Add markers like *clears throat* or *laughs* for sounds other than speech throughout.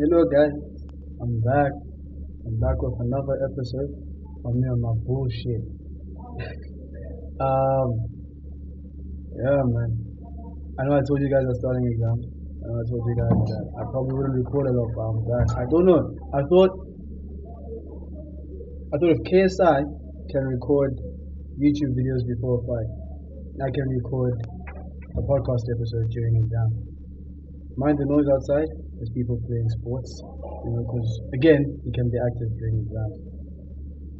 Hello guys, I'm back. I'm back with another episode of me on my bullshit. *laughs* um, yeah man. I know I told you guys I'm starting exams. I know I told you guys that I probably wouldn't record a lot, but I'm back. I don't know. I thought, I thought if KSI can record YouTube videos before five, I can record a podcast episode during exam. Mind the noise outside. There's people playing sports, you know, because again, you can be active during exams.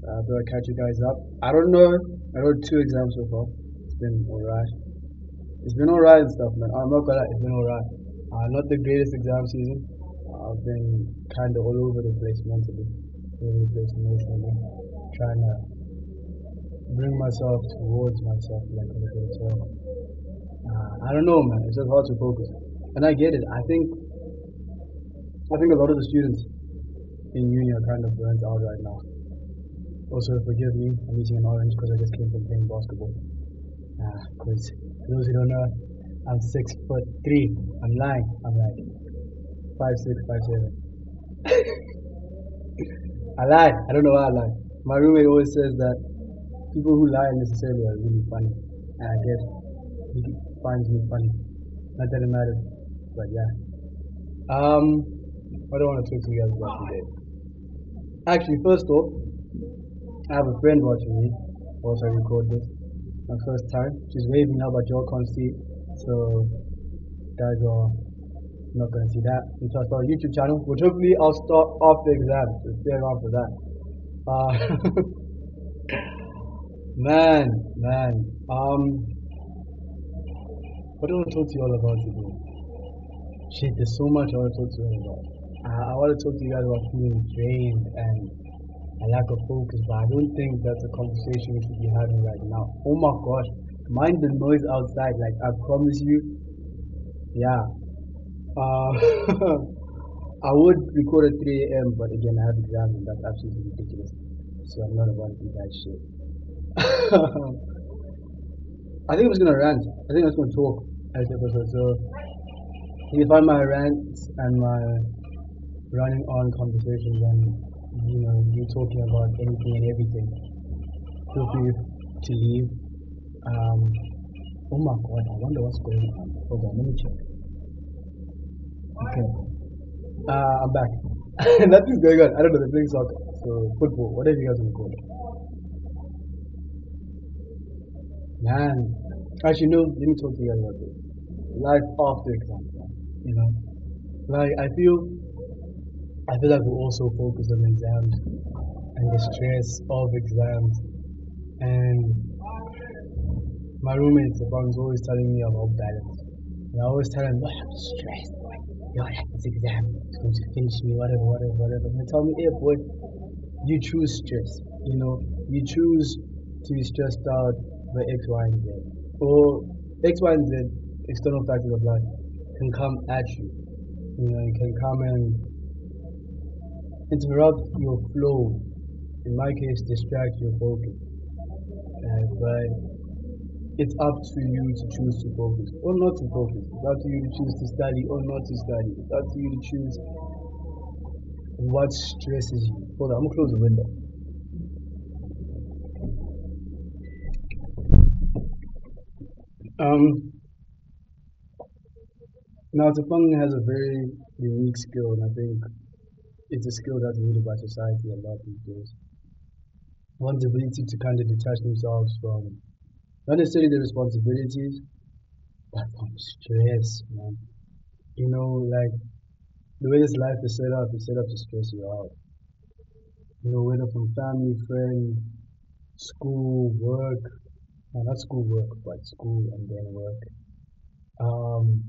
Uh, do I catch you guys up? I don't know. I wrote two exams so far. It's been alright. It's been alright and stuff, man. I'm not gonna it's been alright. Uh, not the greatest exam season. I've been kind of all over the place mentally, all over the place emotionally, trying to bring myself towards myself, like a little bit. Uh, I don't know, man. It's just hard to focus, and I get it. I think, I think a lot of the students in uni are kind of burnt out right now. Also, forgive me, I'm eating an orange because I just came from playing basketball. Because for those who don't know, I'm six foot three. I'm lying. I'm like five six, five seven. *laughs* I lie. I don't know why I lie. My roommate always says that people who lie necessarily are really funny, and I guess he finds me funny. Not that it matters, but yeah. Um, what don't want to talk to you guys about today? Actually, first off, I have a friend watching me whilst I record this. My first time. She's waving now, but y'all can't see. So, guys are not gonna see that. Which I'll start a YouTube channel, which hopefully I'll start after exams. So stay around for that. Uh, *laughs* man, man. Um, what do I want to talk to you all about today? Shit, there's so much I want to talk to you about. Uh, I want to talk to you guys about feeling drained and a lack of focus, but I don't think that's a conversation we should be having right now. Oh my gosh, mind the noise outside, like I promise you. Yeah. Uh, *laughs* I would record at 3 a.m., but again, I have exams and that's absolutely ridiculous. So I'm not about to do that shit. *laughs* I think I'm just gonna rant. I think I'm just gonna talk as episode. So you can find my rants and my running on conversations and you know you talking about anything and everything. Feel free to leave. Um, oh my god, I wonder what's going on. Hold on, let me check. Okay. Uh, I'm back. *laughs* Nothing's going on. I don't know. They're playing soccer, so football, whatever you guys want to call it. Man, actually, no. Let me talk to you guys about this. Life after exams. You know, like I feel, I feel like we're also focused on exams and the stress of exams. And my roommate, the is always telling me about balance. And I always tell him, "Boy, I'm stressed. Boy. Yo, like this exam is going to finish me, whatever, whatever, whatever." And they tell me, "Yeah, boy, you choose stress. You know, you choose to be stressed out by X, Y, and Z, or X, Y, and Z external factors of life can come at you. You know, it can come and interrupt your flow. In my case, distract your focus. Uh, but it's up to you to choose to focus or not to focus. It's up to you to choose to study or not to study. It's up to you to choose what stresses you. Hold on, I'm gonna close the window. Um, now, Tafang has a very unique skill, and I think it's a skill that's needed by society a lot these days. One's ability to kind of detach themselves from not necessarily the responsibilities, but from stress, man. You know, like the way this life is set up, is set up to stress you out. You know, whether from family, friend, school, work, no, not school work, but school and then work. Um,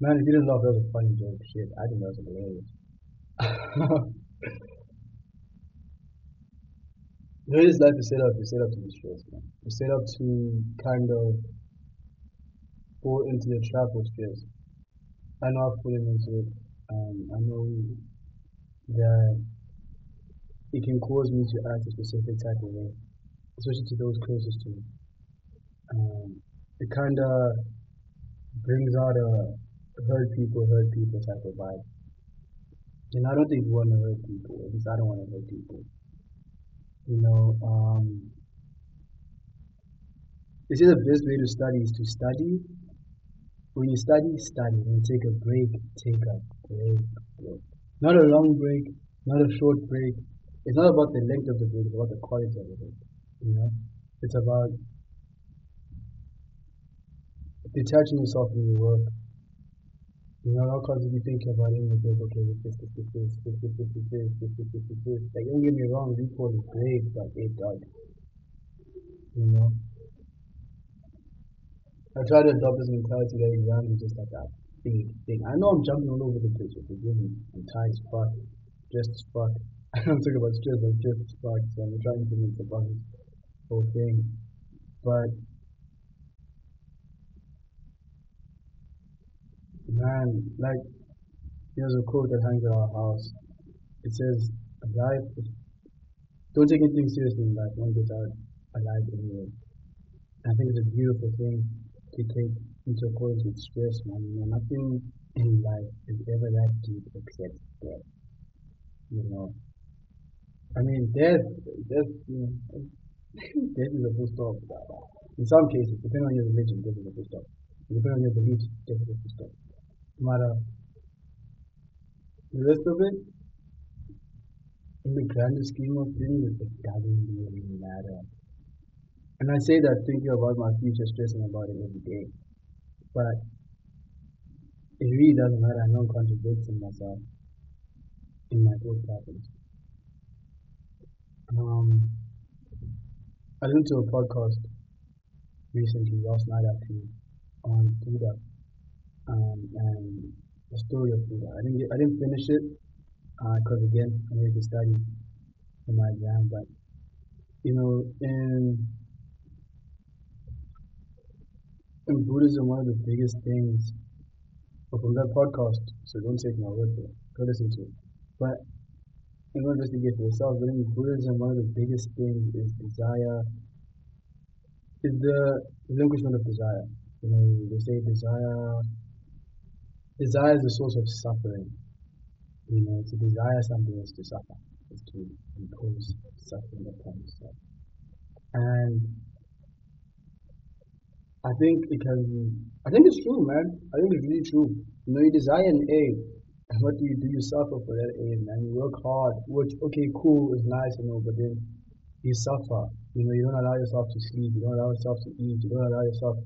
man, if you didn't laugh, that was a funny joke. Shit, I think that was hilarious. *laughs* this life is set up, is set up to be stressed, man. It's set up to kind of fall into the trap of stress. I know I've fallen into it. Um, I know that it can cause me to act a specific type of way, especially to those closest to me. Um, it kind of brings out a hurt people, hurt people type of vibe. And I don't think we want to hurt people. At least I don't want to hurt people. You know, um, they say the best way to study is to study. When you study, study. When you take a break, take a break. break. Not a long break, not a short break. It's not about the length of the break, it's about the quality of the break. You know? It's about detaching yourself from your work. You know, how comes you thinking about it the break, okay, this, this, this, this, this, this, this, this, this, this, this, this, this, this. Like, don't get me wrong, recall is great, but it does. You know? I try to adopt this mentality that is just like that big thing. I know I'm jumping all over the place, but forgive me. I'm tired as fuck, stressed as fuck. I'm talking about stress, I'm stressed as fuck, so I'm trying to make the whole thing. But man, like there's a quote that hangs at our house. It says, "Life, don't take anything seriously in life. One gets out alive anyway." I think it's a beautiful thing to take into accordance with stress, man. You know, nothing in life is ever that deep except death. You know, I mean, death, death, you know, *laughs* death is a full stop. In some cases, depending on your religion, death is a full stop. Depending on your beliefs, death is a full stop. Matter the rest of it, in the grander scheme of things, it doesn't really matter. And I say that thinking about my future, stressing about it every day. But it really doesn't matter. I'm contradicting myself in my thought patterns. Um, I listened to a podcast recently, last night actually, on Buddha, the story of Buddha. I didn't get, I didn't finish it because uh, again, I needed to study for my exam. But you know, in in Buddhism, one of the biggest things, well, from that podcast, so don't take my word for it, go listen to it. But you in order to get for yourself, but in Buddhism, one of the biggest things is desire, is the relinquishment of desire. You know, they say desire, desire is the source of suffering. You know, to desire something is to suffer, is to impose suffering upon yourself. And I think it can. I think it's true, man. I think it's really true. You know, you desire an A, and what do you do? You suffer for that A, man. You work hard, which okay, cool, is nice, you know, but then you suffer. You know, you don't allow yourself to sleep. You don't allow yourself to eat. You don't allow yourself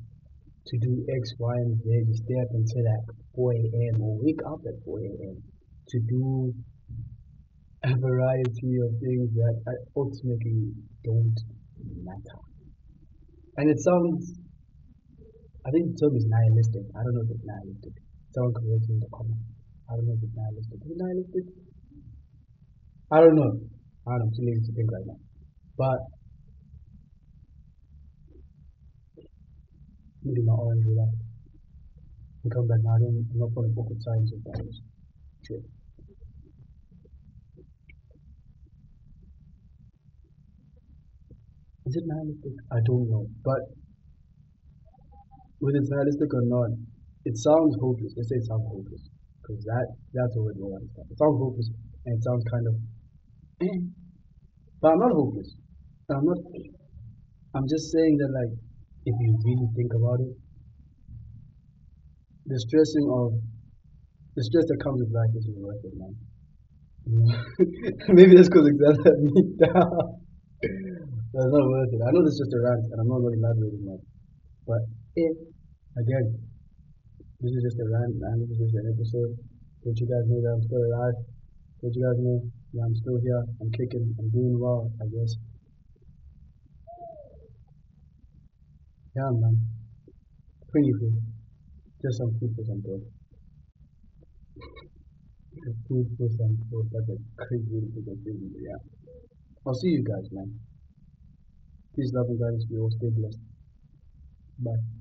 to do X, Y, and Z. You stay up until like 4 a.m. or wake up at 4 a.m. to do a variety of things that ultimately don't matter. And it sounds I think the term is nihilistic. I don't know if it's nihilistic. Someone correct me in the comments. I don't know if it's nihilistic. Is it nihilistic? I don't know. I don't know. I'm too lazy to think right now. But maybe my orange will up and come now. I'm not the book of science if that is true. Is it nihilistic? I don't know. But whether it's nihilistic or not, it sounds hopeless. Let's say it sounds hopeless. Because that, that's what we understand. It sounds hopeless and it sounds kind of. *clears throat* But I'm not hopeless. I'm not I'm just saying that like if you really think about it, the stressing of the stress that comes with life isn't worth it, man. *laughs* Maybe that's because exams let me down. That's not worth it. I know this is just a rant and I'm not really elaborating much. But if, again, this is just a rant, man, this is just an episode. Let you guys know that I'm still alive. Let you guys know that I'm still here. I'm kicking. I'm doing well, I guess. Yeah, man. Pretty. Just some food for some thought. food for some thought. That's a crazy thing, yeah. I'll see you guys, man. Peace, love, and guidance. We all stay blessed. Bye.